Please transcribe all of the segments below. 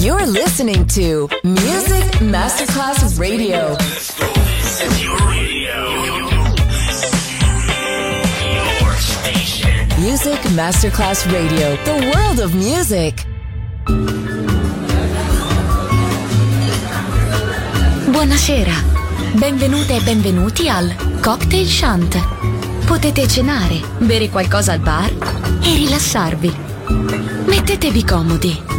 You're listening to Music Masterclass Radio. Music Masterclass Radio. The world of music. Buonasera. Benvenute e benvenuti al Cocktail Shant. Potete cenare, bere qualcosa al bar e rilassarvi. Mettetevi comodi.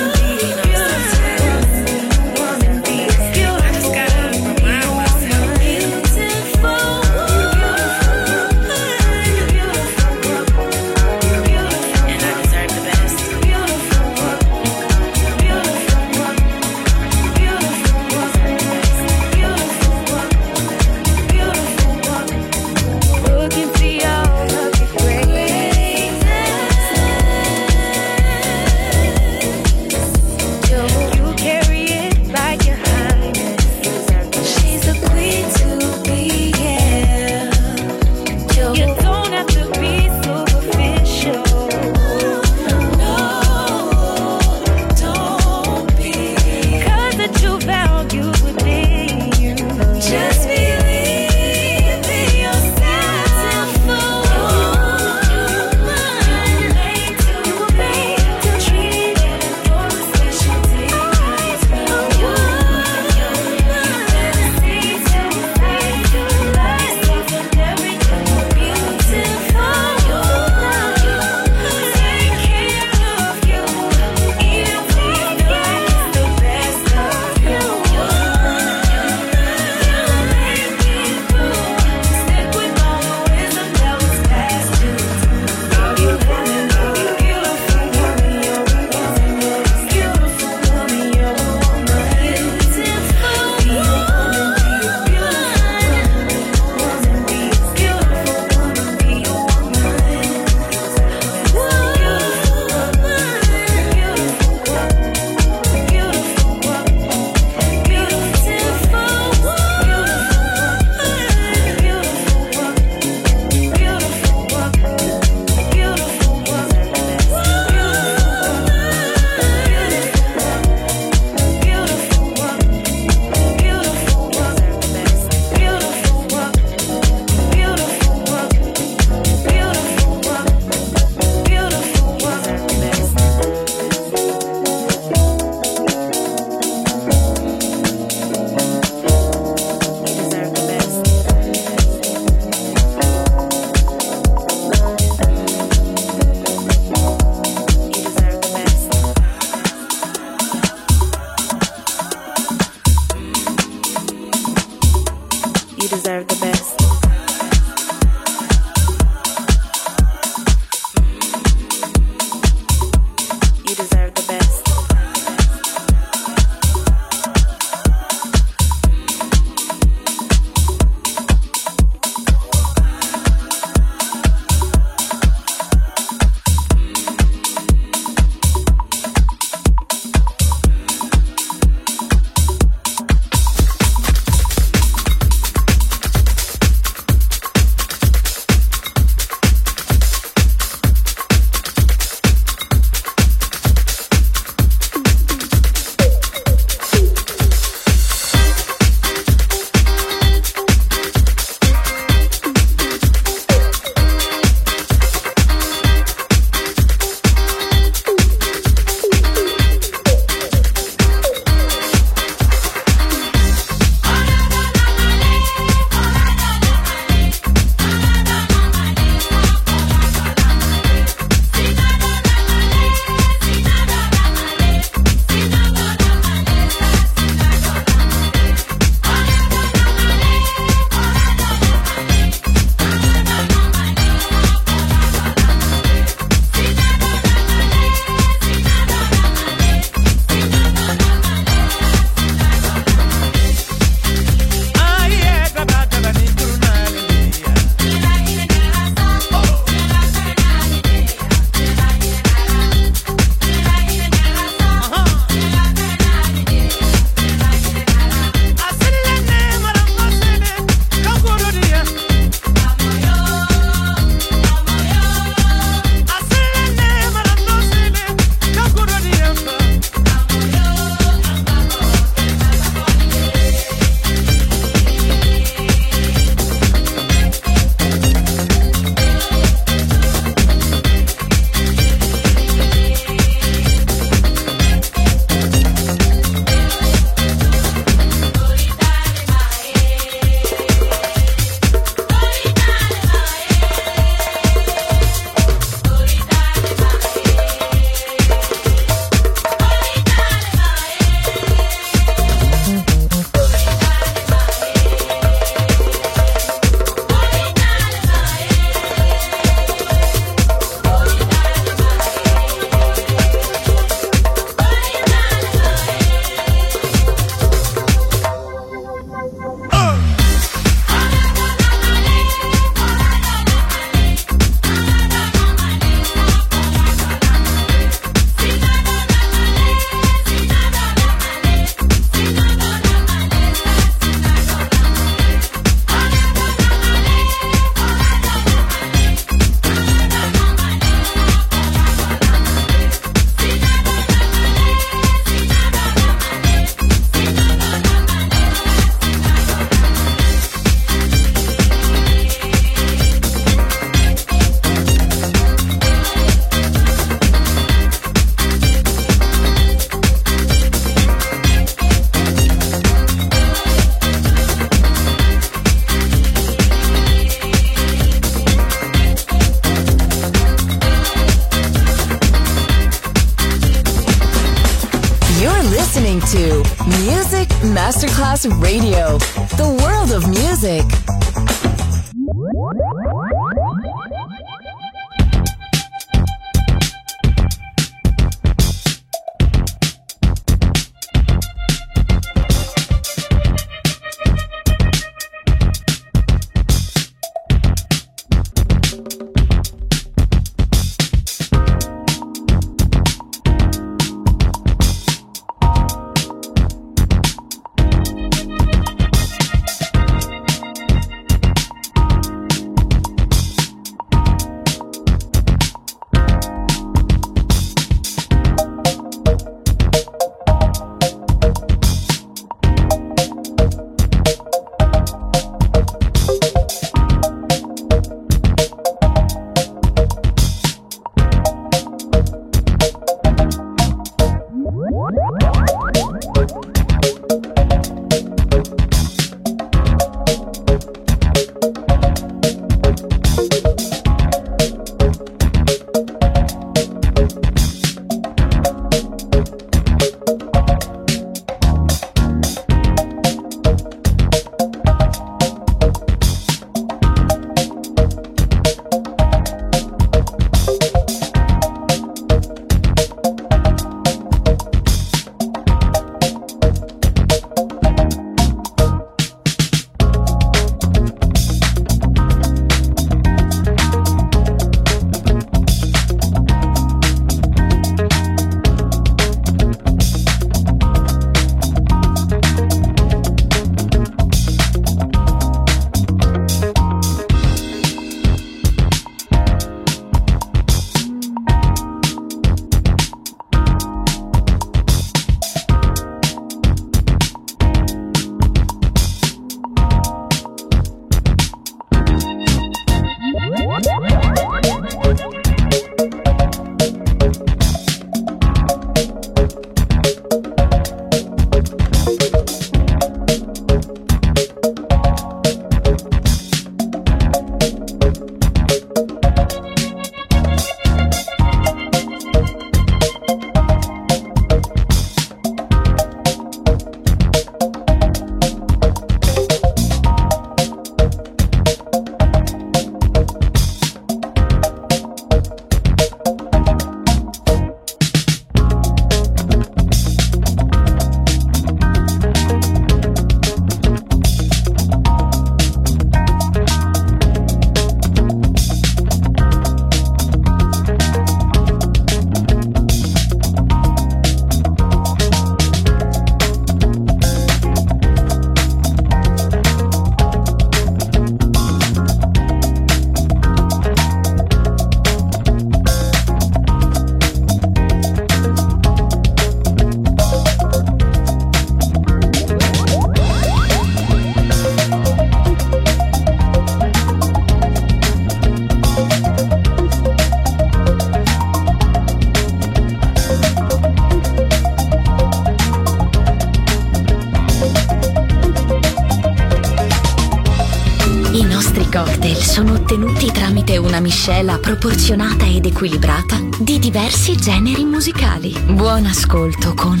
Buon ascolto con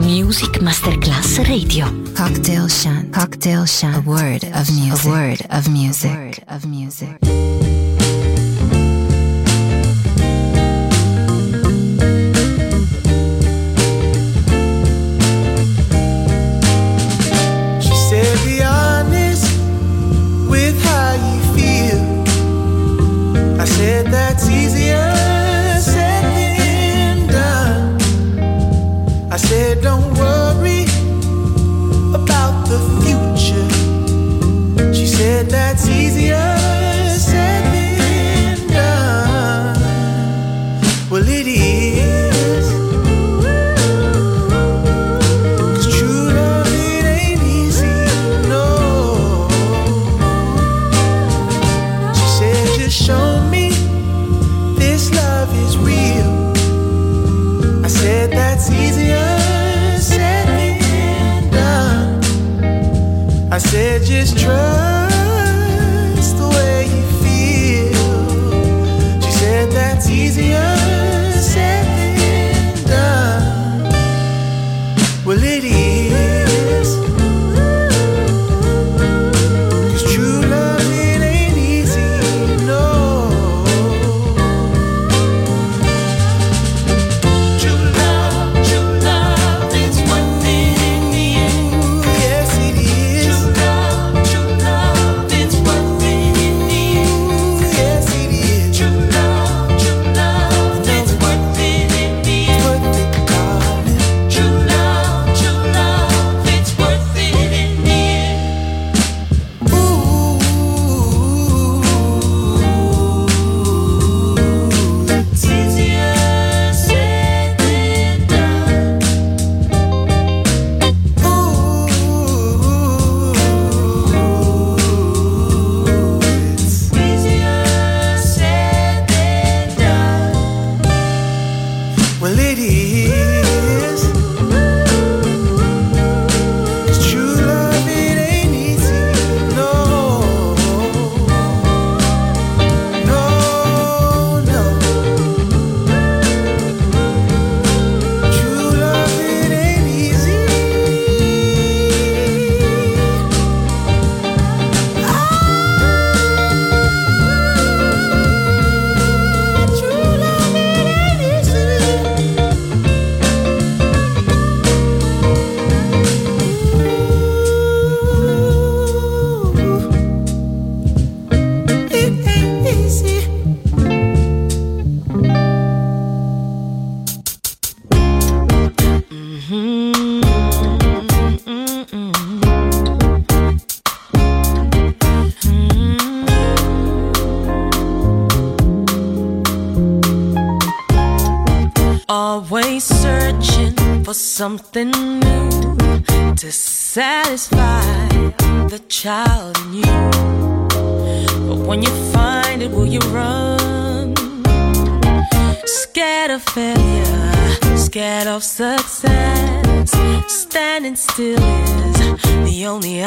Music Masterclass Radio. Cocktail Shunt. Cocktail music. A word of music. A word of music.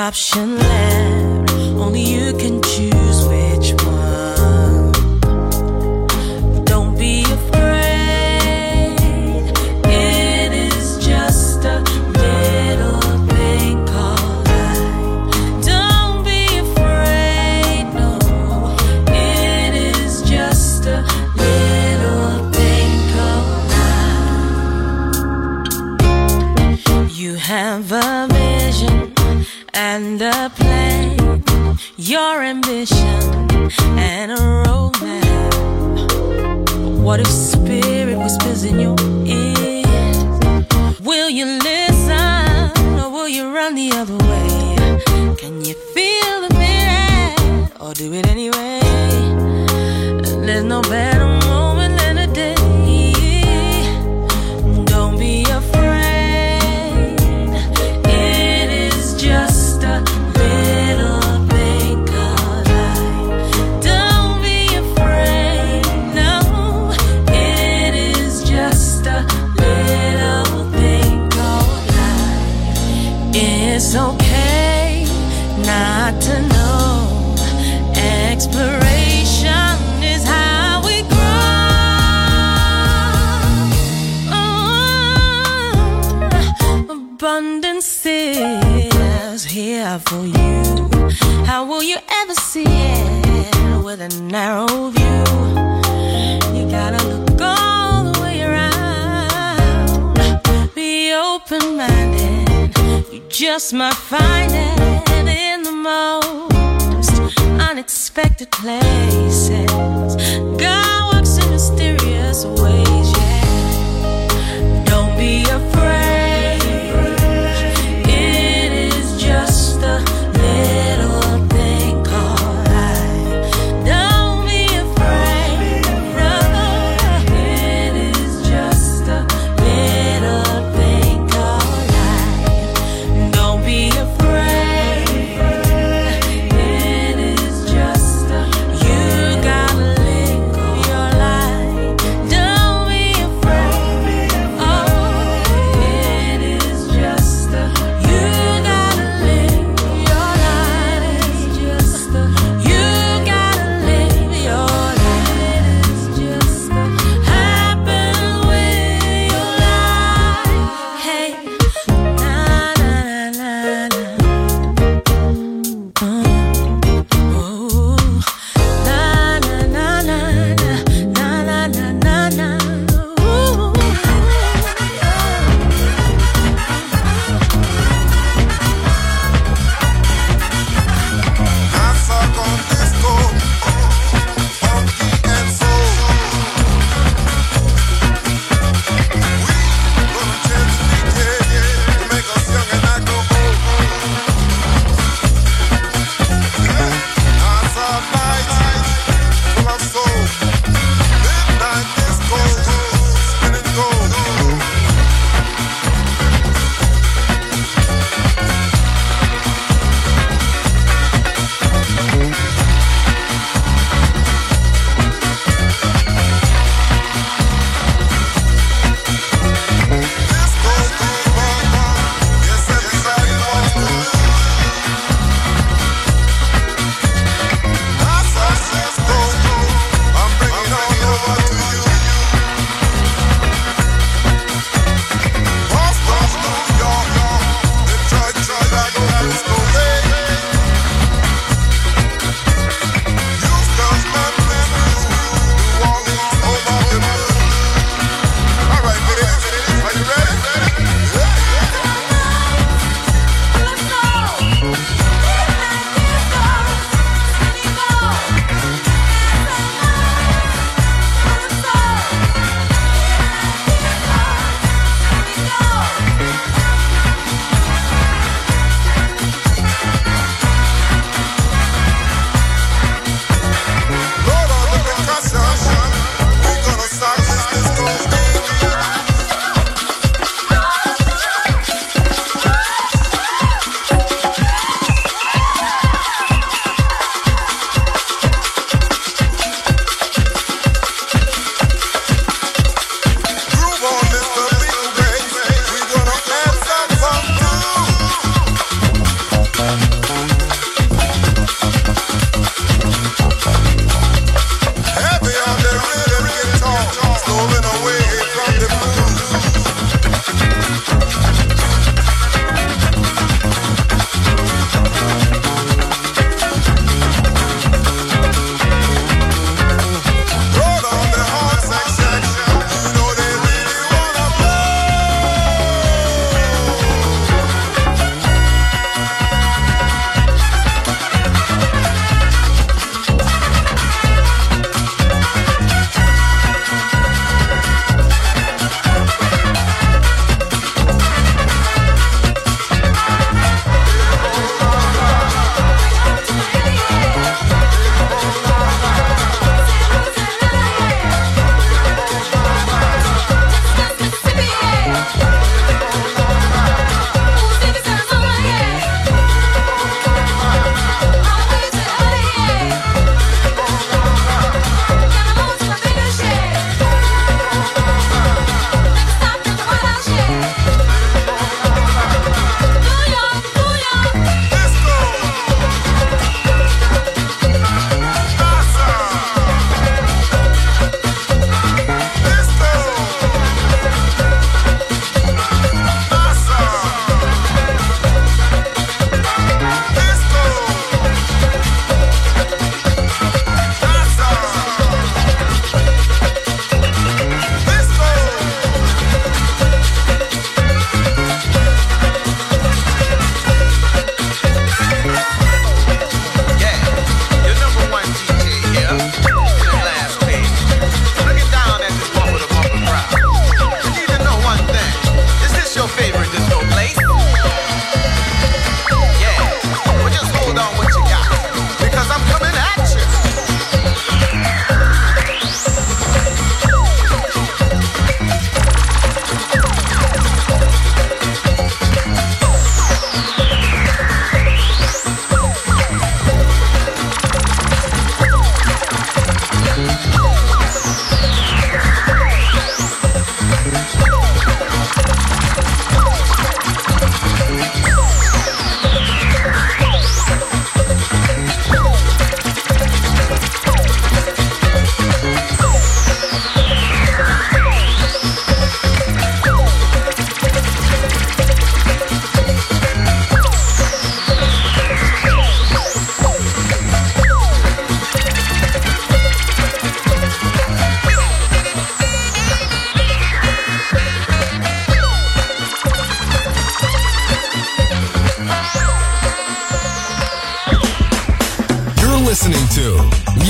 option left. Only you can choose. voices in your ears. Will you listen or will you run the other way? Can you feel the feeling or do it anyway? There's no better way. just my find in the most unexpected places. Go.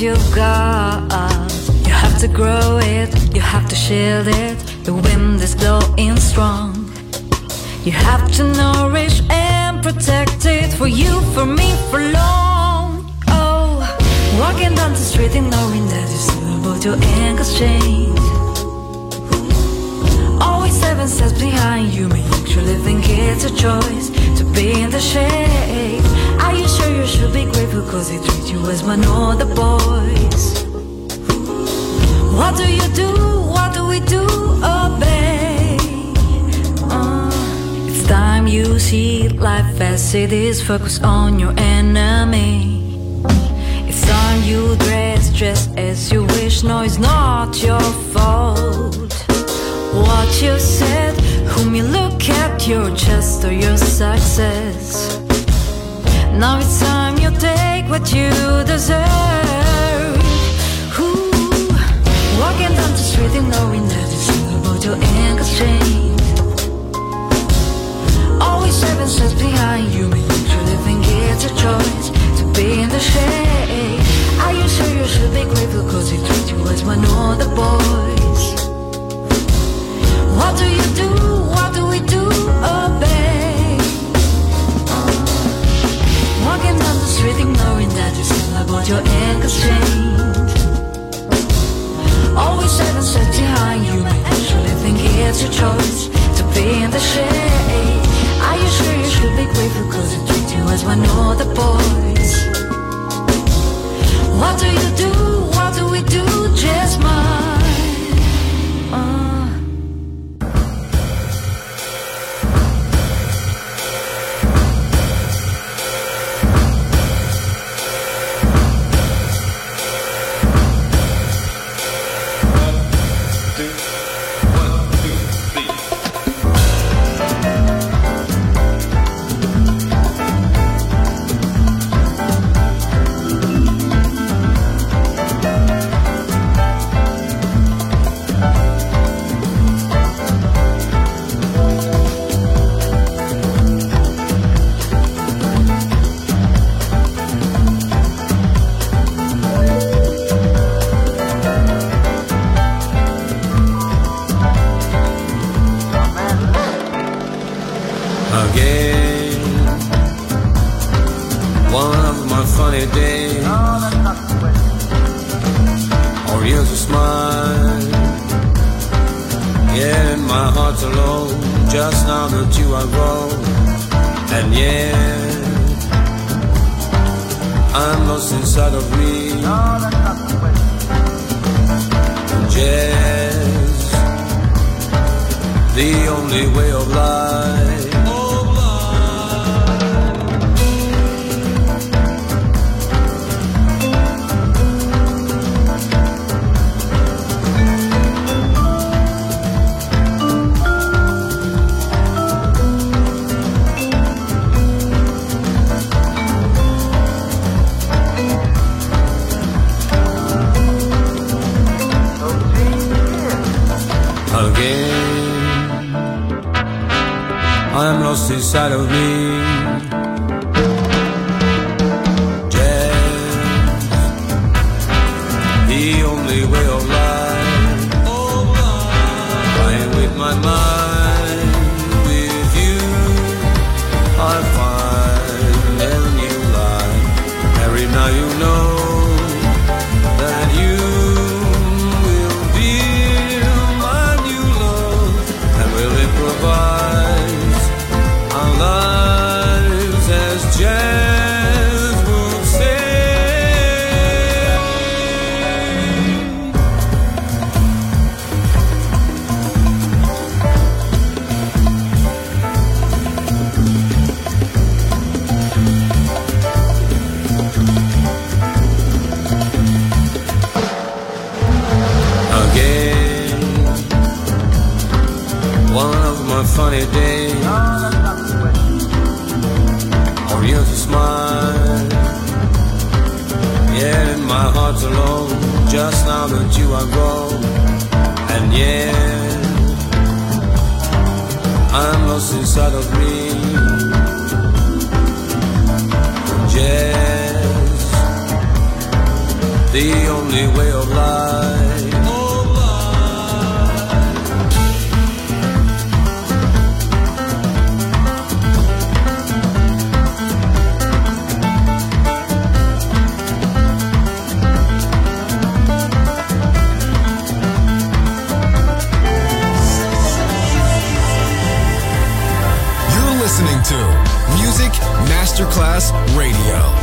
What you got. You have to grow it, you have to shield it. The wind is blowing strong. You have to nourish and protect it for you, for me, for long. Oh, walking down the street and knowing that still about your ankles chained. Always seven steps behind you, may actually think it's a choice to be in the shade. You should be grateful cause they treat you as one of the boys? What do you do? What do we do? Obey. Uh, it's time you see life as it is. Focus on your enemy. It's time you dress just as you wish. No, it's not your fault. What you said, whom you look at, your chest or your success. Now it's time you take what you deserve. Ooh, walking down the street and knowing that it's about your ankles chained. Always seven steps behind you, may actually think it's a choice to be in the shade. Are you sure you should be grateful cause he treat you as one of the boys? What do you do? What do we do? Down ignoring that you still about your ankles chained. Always seven steps behind you, actually think it's your choice to be in the shade. Are you sure you should be grateful cause it treats you as one of the boys? What do you do? What do we do? Just mine. My. Or years of smile. Yeah, and my heart's alone. Just now that you are gone. And yeah, I'm lost inside of me. Just the only way of life. I'm lost every day. Or you to smile. Yeah, and my heart's alone. Just now that you are gone. And yeah, I'm lost inside of me. Yes, the only way of life. Masterclass Radio.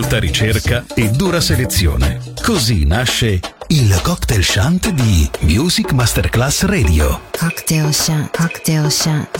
molta ricerca e dura selezione. Così nasce il cocktail shunt di Music Masterclass Radio. Cocktail shant, cocktail shant.